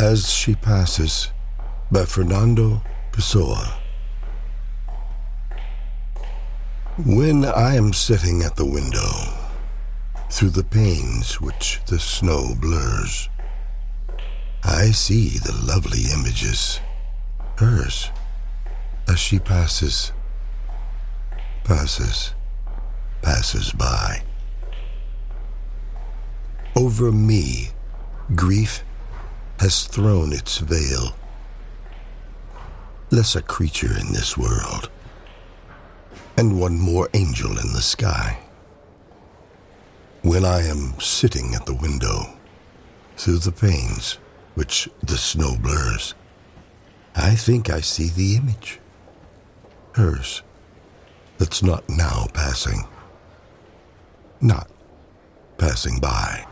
As She Passes by Fernando Pessoa. When I am sitting at the window, through the panes which the snow blurs, I see the lovely images, hers, as she passes, passes, passes by. Over me, grief has thrown its veil. Less a creature in this world, and one more angel in the sky. When I am sitting at the window, through the panes which the snow blurs, I think I see the image, hers, that's not now passing, not passing by.